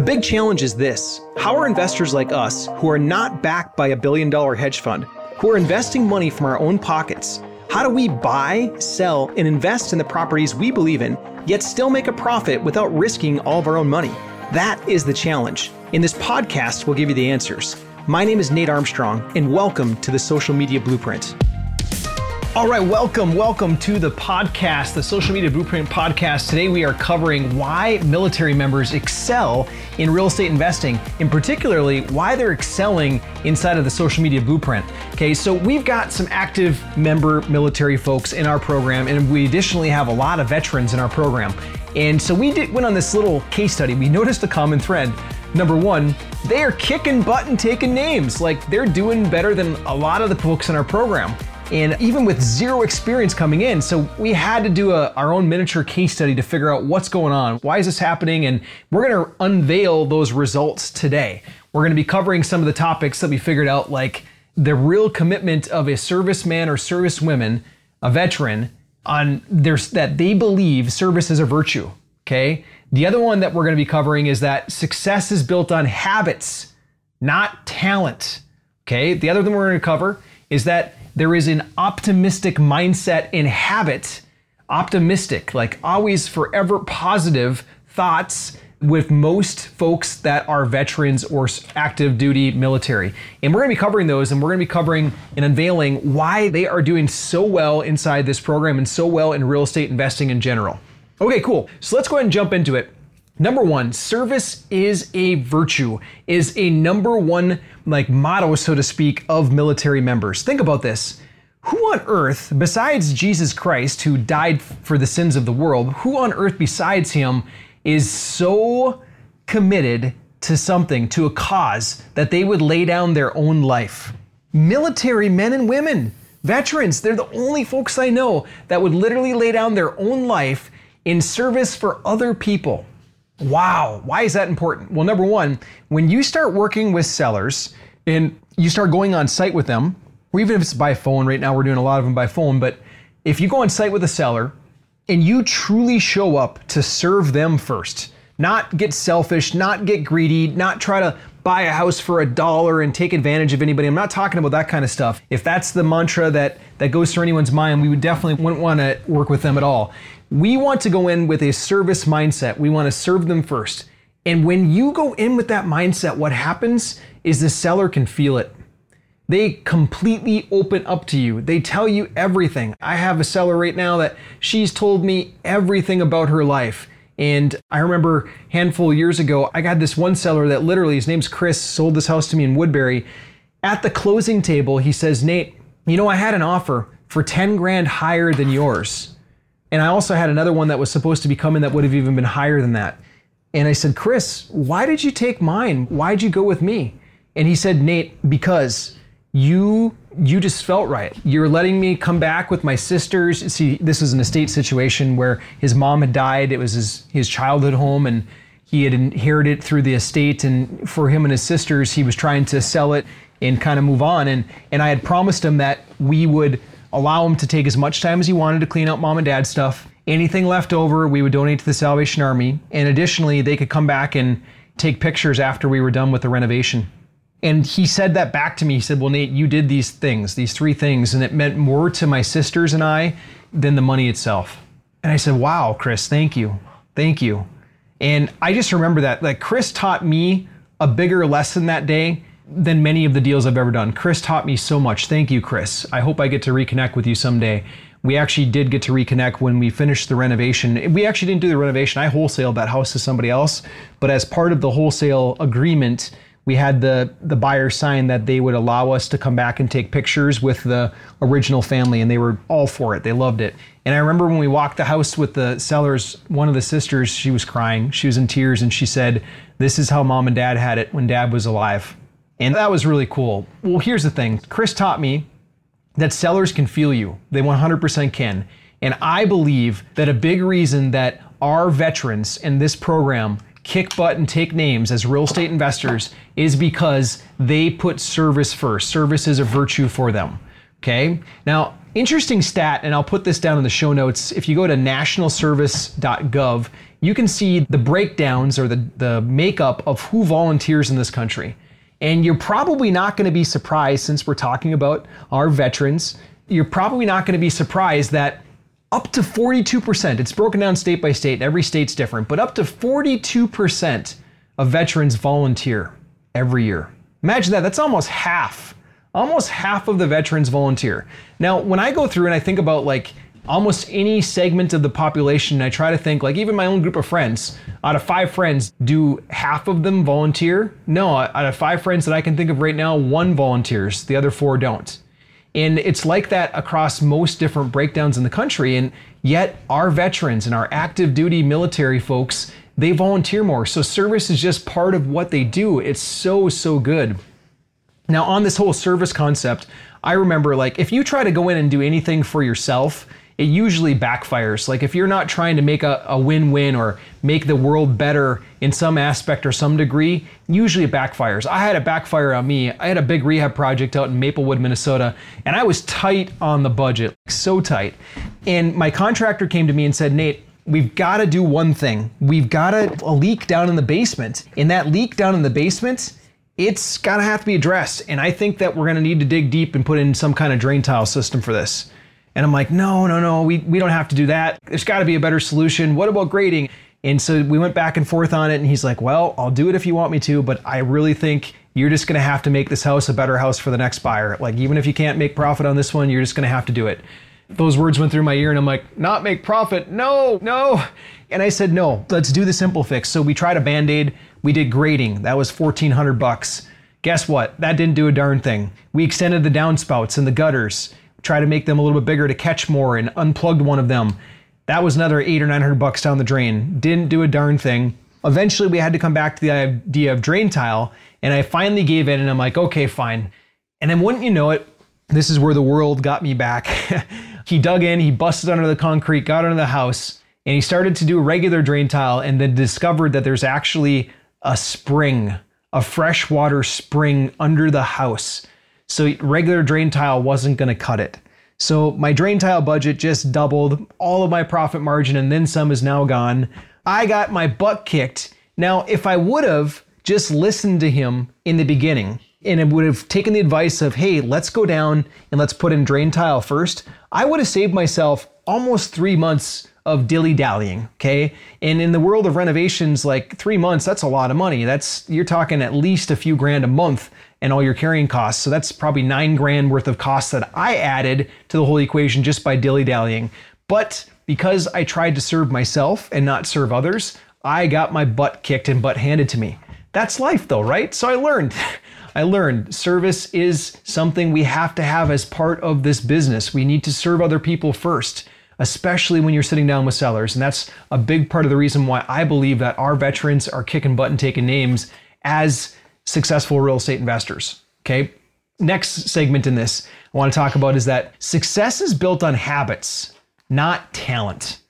The big challenge is this how are investors like us, who are not backed by a billion dollar hedge fund, who are investing money from our own pockets, how do we buy, sell, and invest in the properties we believe in, yet still make a profit without risking all of our own money? That is the challenge. In this podcast, we'll give you the answers. My name is Nate Armstrong, and welcome to the Social Media Blueprint. All right, welcome, welcome to the podcast, the Social Media Blueprint podcast. Today we are covering why military members excel in real estate investing, and particularly why they're excelling inside of the Social Media Blueprint. Okay, so we've got some active member military folks in our program, and we additionally have a lot of veterans in our program. And so we did, went on this little case study. We noticed a common thread. Number one, they are kicking butt and taking names. Like they're doing better than a lot of the folks in our program and even with zero experience coming in. So we had to do a, our own miniature case study to figure out what's going on, why is this happening, and we're to unveil those results today. We're to be covering some of the topics that we figured out, like the real commitment of a serviceman or servicewoman, a veteran, on there's that they believe service is a virtue. Okay. The other one that we're going to be covering is that success is built on habits, not talent. Okay. The other thing we're going to cover is that there is an optimistic mindset and habit, optimistic, like always forever positive thoughts with most folks that are veterans or active duty military. And we're going to be covering those and we're going to be covering and unveiling why they are doing so well inside this program and so well in real estate investing in general. Okay, cool. So let's go ahead and jump into it. Number one, service is a virtue, is a number one like motto, so to speak, of military members. Think about this. Who on earth, besides Jesus Christ, who died for the sins of the world, who on earth besides him is so committed to something, to a cause, that they would lay down their own life? Military men and women, veterans, they're the only folks I know that would literally lay down their own life in service for other people. Wow. Why is that important? Well, number one, when you start working with sellers and you start going on site with them, or even if it's by phone, right now we're doing a lot of them by phone, but if you go on site with a seller and you truly show up to serve them first, not get selfish, not get greedy, not try to buy a house for a dollar and take advantage of anybody. I'm not talking about that kind of stuff. If that's the mantra that that goes through anyone's mind, we would definitely wouldn't want to work with them at all. We want to go in with a service mindset. We want to serve them first. And when you go in with that mindset, what happens is the seller can feel it. They completely open up to you. They tell you everything. I have a seller right now that she's told me everything about her life. And I remember handful of years ago, I got this one seller that literally, his name's Chris, sold this house to me in Woodbury. At the closing table, he says, Nate, you know, I had an offer for 10 grand higher than yours. And I also had another one that was supposed to be coming that would have even been higher than that. And I said, Chris, why did you take mine? Why'd you go with me? And he said, Nate, because you you just felt right. You're letting me come back with my sisters. See, this was an estate situation where his mom had died. It was his his childhood home and he had inherited through the estate and for him and his sisters, he was trying to sell it and kind of move on and and I had promised him that we would allow him to take as much time as he wanted to clean out mom and dad's stuff. Anything left over, we would donate to the Salvation Army. And additionally, they could come back and take pictures after we were done with the renovation. And he said that back to me. He said, Well, Nate, you did these things, these three things, and it meant more to my sisters and I than the money itself. And I said, Wow, Chris, thank you. Thank you. And I just remember that. Like, Chris taught me a bigger lesson that day than many of the deals I've ever done. Chris taught me so much. Thank you, Chris. I hope I get to reconnect with you someday. We actually did get to reconnect when we finished the renovation. We actually didn't do the renovation. I wholesaled that house to somebody else, but as part of the wholesale agreement, we had the the buyer sign that they would allow us to come back and take pictures with the original family and they were all for it. They loved it. And I remember when we walked the house with the sellers, one of the sisters, she was crying. She was in tears and she said, "This is how mom and dad had it when dad was alive." And that was really cool. Well, here's the thing Chris taught me that sellers can feel you, they 100% can. And I believe that a big reason that our veterans in this program kick butt and take names as real estate investors is because they put service first. Service is a virtue for them. Okay. Now, interesting stat, and I'll put this down in the show notes. If you go to nationalservice.gov you can see the breakdowns or the, the makeup of who volunteers in this country. And you're probably not going to be surprised, since we're talking about our veterans, you're probably not going to be surprised that up to 42%, it's broken down state by state, every state's different, but up to 42% of veterans volunteer every year. Imagine that, that's almost half. Almost half of the veterans volunteer. Now, when I go through and I think about like almost any segment of the population, I try to think like even my own group of friends, out of five friends, do half of them volunteer? No, out of five friends that I can think of right now, one volunteers, the other four don't. And it's like that across most different breakdowns in the country. And yet, our veterans and our active duty military folks, they volunteer more. So, service is just part of what they do. It's so, so good. Now, on this whole service concept, I remember like if you try to go in and do anything for yourself, it usually backfires. Like if you're not trying to make a, a win-win or make the world better in some aspect or some degree, usually it backfires. I had a backfire on me. I had a big rehab project out in Maplewood, Minnesota, and I was tight on the budget, so tight. And my contractor came to me and said, Nate, we've got to do one thing. We've got a, a leak down in the basement. And that leak down in the basement, it's got to have to be addressed. And I think that we're going to need to dig deep and put in some kind of drain tile system for this. And I'm like, no, no, no, we, we don't have to do that. There's got to be a better solution. What about grading? And so we went back and forth on it. And he's like, well, I'll do it if you want me to, but I really think you're just going to have to make this house a better house for the next buyer. Like, even if you can't make profit on this one, you're just going to have to do it. Those words went through my ear, and I'm like, not make profit. No, no. And I said, no, let's do the simple fix. So we tried a band aid. We did grading. That was 1400 bucks. Guess what? That didn't do a darn thing. We extended the downspouts and the gutters try to make them a little bit bigger to catch more and unplugged one of them. That was another eight or nine hundred bucks down the drain. Didn't do a darn thing. Eventually, we had to come back to the idea of drain tile, and I finally gave in, and I'm like, okay, fine. And then, wouldn't you know it, this is where the world got me back. he dug in, he busted under the concrete, got under the house, and he started to do a regular drain tile, and then discovered that there's actually a spring, a freshwater spring under the house. So regular drain tile wasn't going to cut it. So my drain tile budget just doubled. All of my profit margin and then some is now gone. I got my butt kicked. Now, if I would have just listened to him in the beginning and would have taken the advice of, hey, let's go down and let's put in drain tile first, I would have saved myself almost three months of dilly dallying. Okay. And in the world of renovations, like three months, that's a lot of money. That's, you're talking at least a few grand a month and all your carrying costs. So that's probably nine grand worth of costs that I added to the whole equation just by dilly dallying. But because I tried to serve myself and not serve others, I got my butt kicked and butt handed to me. That's life though, right? So I learned. I learned service is something we have to have as part of this business. We need to serve other people first, especially when you're sitting down with sellers. And that's a big part of the reason why I believe that our veterans are kicking butt and taking names as successful real estate investors. Okay. Next segment in this I want to talk about is that success is built on habits, not talent.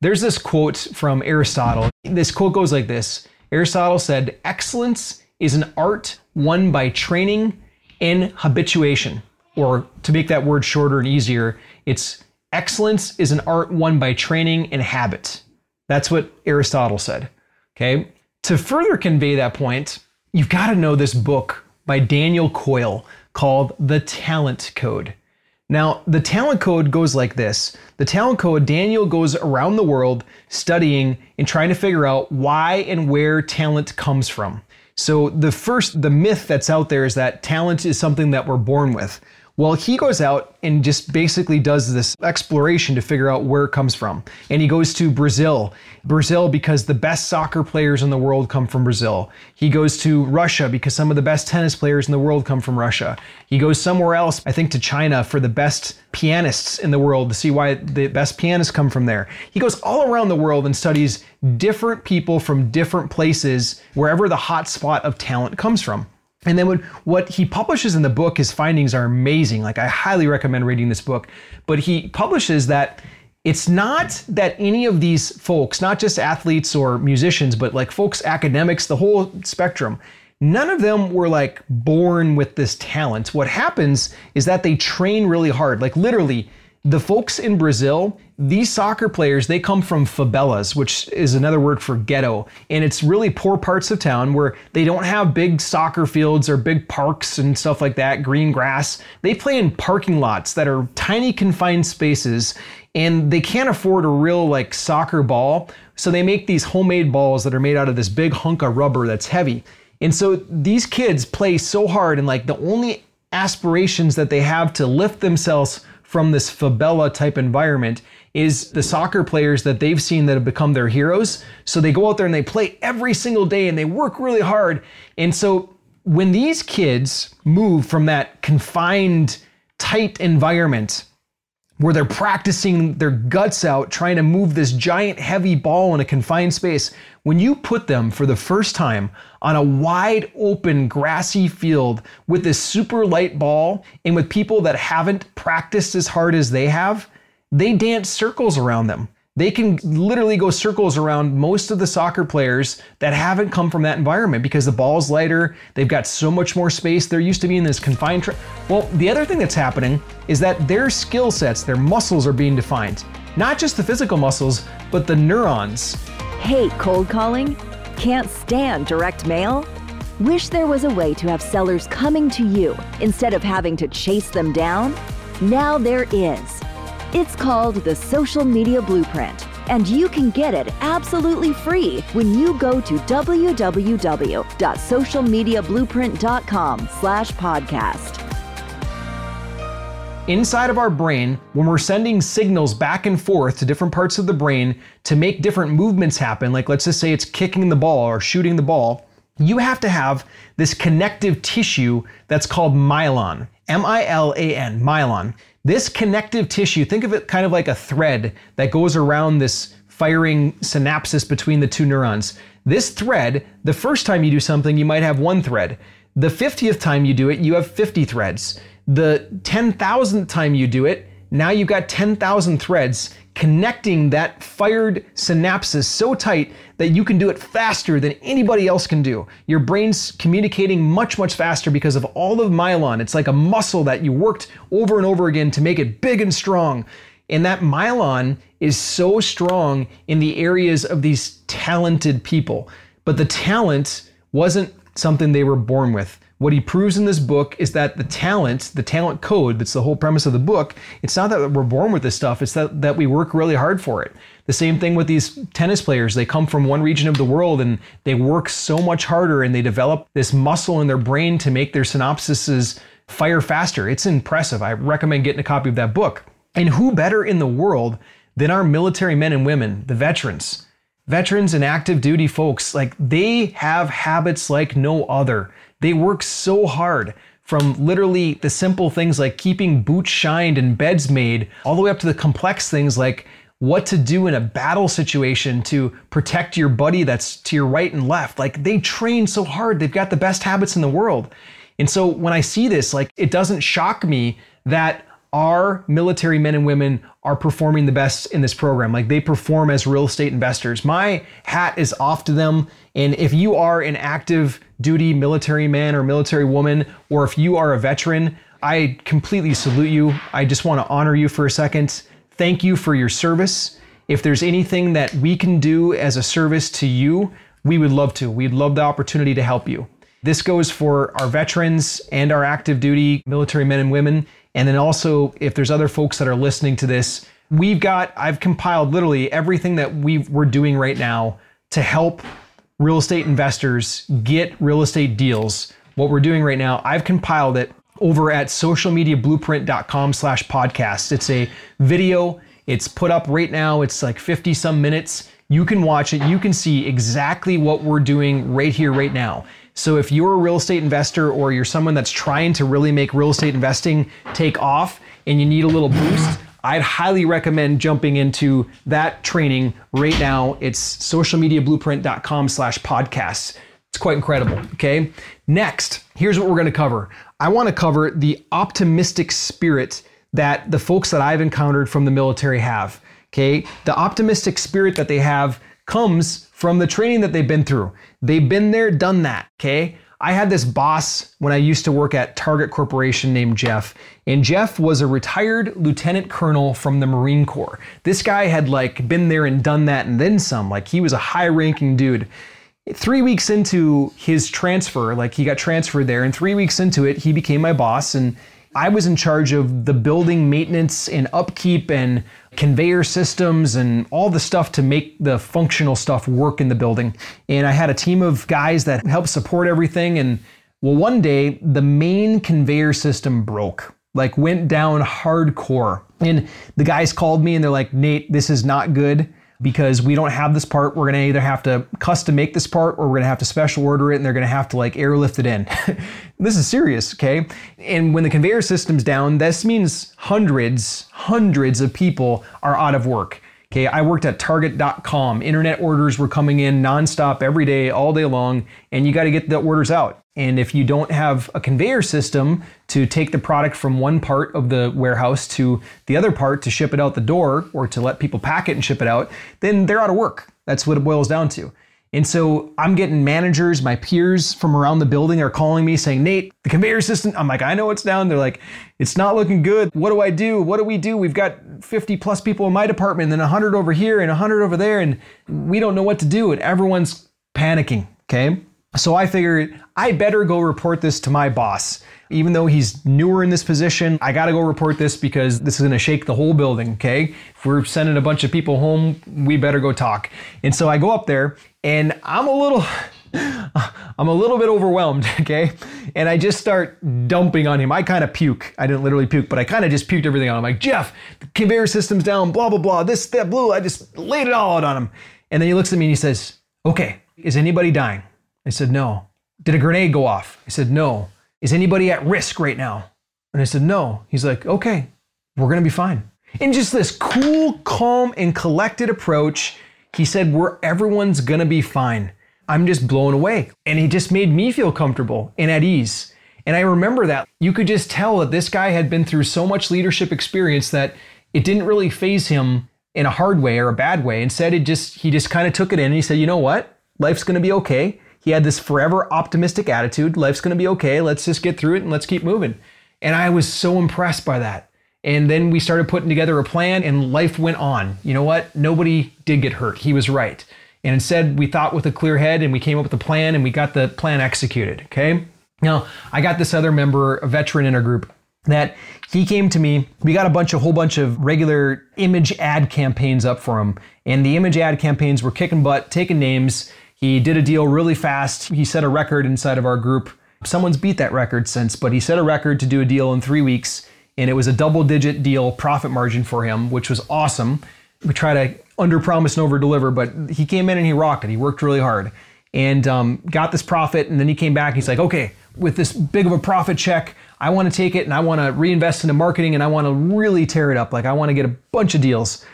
There's this quote from Aristotle. This quote goes like this Aristotle said, Excellence is an art won by training and habituation. Or to make that word shorter and easier, it's excellence is an art won by training and habit. That's what Aristotle said. Okay. To further convey that point, you've got to know this book by Daniel Coyle called The Talent Code. Now, the talent code goes like this. The talent code, Daniel goes around the world studying and trying to figure out why and where talent comes from. So, the first, the myth that's out there is that talent is something that we're born with. Well, he goes out and just basically does this exploration to figure out where it comes from. And he goes to Brazil. Brazil because the best soccer players in the world come from Brazil. He goes to Russia because some of the best tennis players in the world come from Russia. He goes somewhere else, I think to China for the best pianists in the world to see why the best pianists come from there. He goes all around the world and studies different people from different places wherever the hot spot of talent comes from. And then what, what he publishes in the book, his findings are amazing. Like, I highly recommend reading this book. But he publishes that it's not that any of these folks, not just athletes or musicians, but like folks, academics, the whole spectrum, none of them were like born with this talent. What happens is that they train really hard. Like, literally, the folks in Brazil, these soccer players, they come from favelas, which is another word for ghetto. And it's really poor parts of town where they don't have big soccer fields or big parks and stuff like that, green grass. They play in parking lots that are tiny confined spaces and they can't afford a real like soccer ball. So they make these homemade balls that are made out of this big hunk of rubber that's heavy. And so these kids play so hard and like the only aspirations that they have to lift themselves from this favela type environment is the soccer players that they've seen that have become their heroes. So they go out there and they play every single day and they work really hard. And so when these kids move from that confined, tight environment where they're practicing their guts out trying to move this giant heavy ball in a confined space, when you put them for the first time on a wide open grassy field with this super light ball and with people that haven't practiced as hard as they have, they dance circles around them. They can literally go circles around most of the soccer players that haven't come from that environment because the ball's lighter, they've got so much more space. They're used to being in this confined. Tra- well, the other thing that's happening is that their skill sets, their muscles are being defined. Not just the physical muscles, but the neurons. Hate cold calling? Can't stand direct mail? Wish there was a way to have sellers coming to you instead of having to chase them down? Now there is. It's called the Social Media Blueprint, and you can get it absolutely free when you go to www.socialmediablueprint.com slash podcast. Inside of our brain, when we're sending signals back and forth to different parts of the brain to make different movements happen, like let's just say it's kicking the ball or shooting the ball, you have to have this connective tissue that's called myelin. M I L A N, myelin. This connective tissue, think of it kind of like a thread that goes around this firing synapses between the two neurons. This thread, the first time you do something, you might have one thread. The 50th time you do it, you have 50 threads. The 10,000th time you do it, now you've got 10,000 threads connecting that fired synapses so tight that you can do it faster than anybody else can do. Your brain's communicating much, much faster because of all of myelin. It's like a muscle that you worked over and over again to make it big and strong. And that myelin is so strong in the areas of these talented people. But the talent wasn't something they were born with. What he proves in this book is that the talent, the talent code, that's the whole premise of the book, it's not that we're born with this stuff, it's that, that we work really hard for it. The same thing with these tennis players. They come from one region of the world and they work so much harder and they develop this muscle in their brain to make their synapses fire faster. It's impressive. I recommend getting a copy of that book. And who better in the world than our military men and women, the veterans? Veterans and active duty folks, like they have habits like no other. They work so hard from literally the simple things like keeping boots shined and beds made, all the way up to the complex things like what to do in a battle situation to protect your buddy that's to your right and left. Like they train so hard, they've got the best habits in the world. And so when I see this, like it doesn't shock me that our military men and women are performing the best in this program. Like they perform as real estate investors. My hat is off to them. And if you are an active duty military man or military woman, or if you are a veteran, I completely salute you. I just want to honor you for a second. Thank you for your service. If there's anything that we can do as a service to you, we would love to. We'd love the opportunity to help you. This goes for our veterans and our active duty military men and women. And then also, if there's other folks that are listening to this, we've got, I've compiled literally everything that we we're doing right now to help real estate investors get real estate deals. What we're doing right now, I've compiled it over at socialmediablueprint.com slash podcast. It's a video. It's put up right now. It's like 50 some minutes. You can watch it. You can see exactly what we're doing right here, right now. So if you're a real estate investor or you're someone that's trying to really make real estate investing take off and you need a little boost, I'd highly recommend jumping into that training right now. It's socialmediablueprint.com slash podcasts. It's quite incredible. Okay. Next, here's what we're going to cover. I want to cover the optimistic spirit that the folks that I've encountered from the military have. Okay. The optimistic spirit that they have comes from the training that they've been through. They've been there, done that, okay? I had this boss when I used to work at Target Corporation named Jeff, and Jeff was a retired lieutenant colonel from the Marine Corps. This guy had like been there and done that and then some. Like he was a high-ranking dude. Three weeks into his transfer, like he got transferred there, and three weeks into it, he became my boss and I was in charge of the building maintenance and upkeep and conveyor systems and all the stuff to make the functional stuff work in the building. And I had a team of guys that helped support everything. And well, one day the main conveyor system broke, like went down hardcore. And the guys called me and they're like, Nate, this is not good because we don't have this part. We're going to either have to custom make this part or we're going to have to special order it and they're going to have to like airlift it in. this is serious, okay? And when the conveyor system's down, this means hundreds, hundreds of people are out of work. Okay, I worked at Target.com. Internet orders were coming in nonstop every day, all day long, and you got to get the orders out. And if you don't have a conveyor system to take the product from one part of the warehouse to the other part to ship it out the door or to let people pack it and ship it out, then they're out of work. That's what it boils down to. And so I'm getting managers, my peers from around the building are calling me saying, Nate, the conveyor system. I'm like, I know it's down. They're like, it's not looking good. What do I do? What do we do? We've got 50 plus people in my department, and then 100 over here and 100 over there, and we don't know what to do. And everyone's panicking. Okay. So I figured I better go report this to my boss. Even though he's newer in this position, I gotta go report this because this is gonna shake the whole building, okay? If we're sending a bunch of people home, we better go talk. And so I go up there and I'm a little. I'm a little bit overwhelmed, okay? And I just start dumping on him. I kind of puke. I didn't literally puke, but I kind of just puked everything on him. I'm like, Jeff, the conveyor system's down, blah, blah, blah, this, that, blue. I just laid it all out on him. And then he looks at me and he says, Okay, is anybody dying? I said, No. Did a grenade go off? I said, No. Is anybody at risk right now? And I said, No. He's like, Okay, we're going to be fine. In just this cool, calm, and collected approach, he said, We're everyone's going to be fine. I'm just blown away. And he just made me feel comfortable and at ease. And I remember that. You could just tell that this guy had been through so much leadership experience that it didn't really phase him in a hard way or a bad way. Instead, it just he just kind of took it in and he said, "You know what? Life's going to be okay." He had this forever optimistic attitude. Life's going to be okay. Let's just get through it and let's keep moving. And I was so impressed by that. And then we started putting together a plan and life went on. You know what? Nobody did get hurt. He was right. And instead, we thought with a clear head and we came up with a plan and we got the plan executed. Okay. Now, I got this other member, a veteran in our group, that he came to me. We got a bunch, a whole bunch of regular image ad campaigns up for him. And the image ad campaigns were kicking butt, taking names. He did a deal really fast. He set a record inside of our group. Someone's beat that record since, but he set a record to do a deal in three weeks, and it was a double digit deal profit margin for him, which was awesome. We try to under promise and over deliver, but he came in and he rocked it. He worked really hard and um, got this profit, and then he came back. He's like, okay, with this big of a profit check, I want to take it and I want to reinvest into marketing and I want to really tear it up. Like, I want to get a bunch of deals.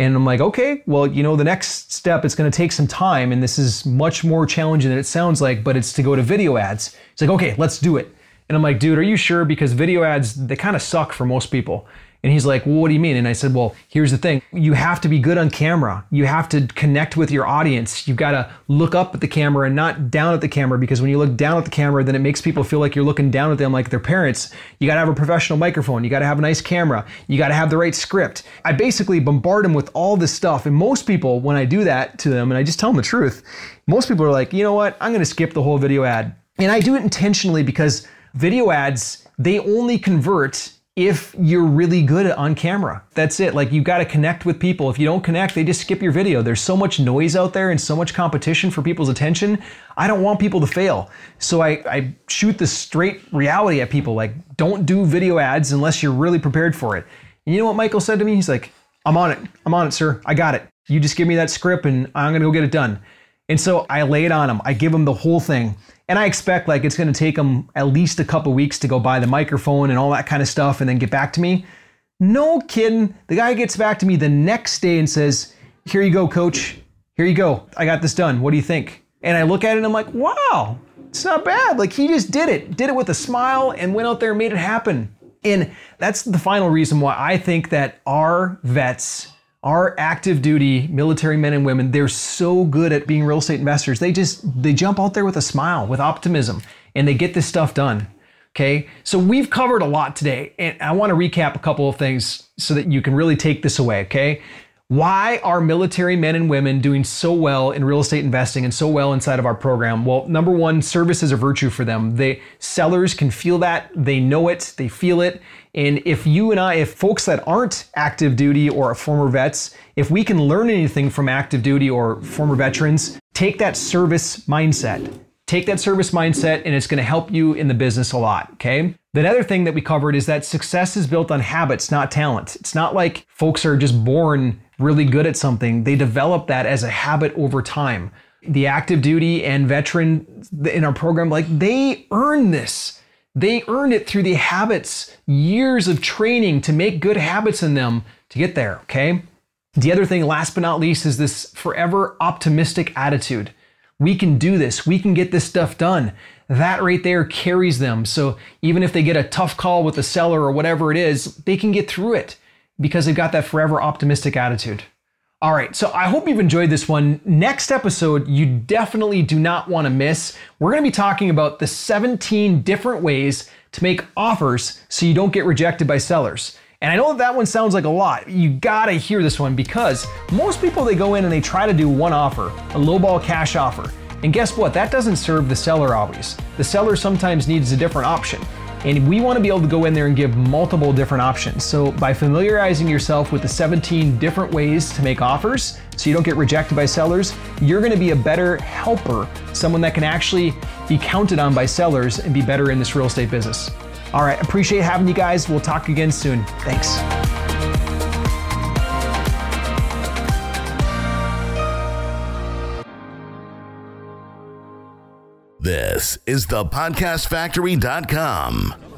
And I'm like, okay, well, you know, the next step, it's going to take some time. And this is much more challenging than it sounds like, but it's to go to video ads. It's like, okay, let's do it. And I'm like, dude, are you sure? Because video ads, they kind of suck for most people. And he's like, well, what do you mean? And I said, well, here's the thing. You have to be good on camera. You have to connect with your audience. You've got to look up at the camera and not down at the camera because when you look down at the camera, then it makes people feel like you're looking down at them like their parents. You got to have a professional microphone. You got to have a nice camera. You got to have the right script. I basically bombard them with all this stuff. And most people, when I do that to them and I just tell them the truth, most people are like, you know what? I'm going to skip the whole video ad. And I do it intentionally because video ads, they only convert if you're really good on camera. That's it. Like you've got to connect with people. If you don't connect, they just skip your video. There's so much noise out there and so much competition for people's attention. I don't want people to fail. So I, I shoot the straight reality at people like, don't do video ads unless you're really prepared for it. And you know what Michael said to me? He's like, I'm on it. I'm on it, sir. I got it. You just give me that script and I'm going to go get it done. And so I lay it on him. I give him the whole thing. And I expect like it's going to take them at least a couple weeks to go buy the microphone and all that kind of stuff and then get back to me. No kidding. The guy gets back to me the next day and says, Here you go, coach. Here you go. I got this done. What do you think? And I look at it and I'm like, Wow, it's not bad. Like he just did it, did it with a smile and went out there and made it happen. And that's the final reason why I think that our vets our active duty military men and women, they're so good at being real estate investors. They just they jump out there with a smile, with optimism. and they get this stuff done. Okay, so we've covered a lot today, and I want to recap a couple of things so that you can really take this away. Okay, why are military men and women doing so well in real estate investing and so well inside of our program? Well, number one, service is a virtue for them. They sellers can feel that, they know it, they feel it. And if you and I, if folks that aren't active duty or former vets, if we can learn anything from active duty or former veterans, take that service mindset. Take that service mindset and it's going to help you in the business a lot, okay? The other thing that we covered is that success is built on habits, not talent. It's not like folks are just born really good at something, they develop that as a habit over time. The active duty and veteran in our program, like they earn this. They earned it through the habits, years of training to make good habits in them to get there, okay? The other thing, last but not least, is this forever optimistic attitude. We can do this. We can get this stuff done. That right there carries them. So even if they get a tough call with the seller or whatever it is, they can get through it because they've got that forever optimistic attitude. All right, so I hope you've enjoyed this one. Next episode, you definitely do not want to miss. We're going to be talking about the 17 different ways to make offers so you don't get rejected by sellers. And I know that that one sounds like a lot. You gotta hear this one because most people they go in and they try to do one offer, a lowball cash offer. And guess what? That doesn't serve the seller always. The seller sometimes needs a different option. And we want to be able to go in there and give multiple different options. So by familiarizing yourself with the 17 different ways to make offers so you don't get rejected by sellers, you're going to be a better helper, someone that can actually be counted on by sellers and be better in this real estate business. All right, appreciate having you guys. We'll talk again soon. Thanks. Is the podcastfactory.com.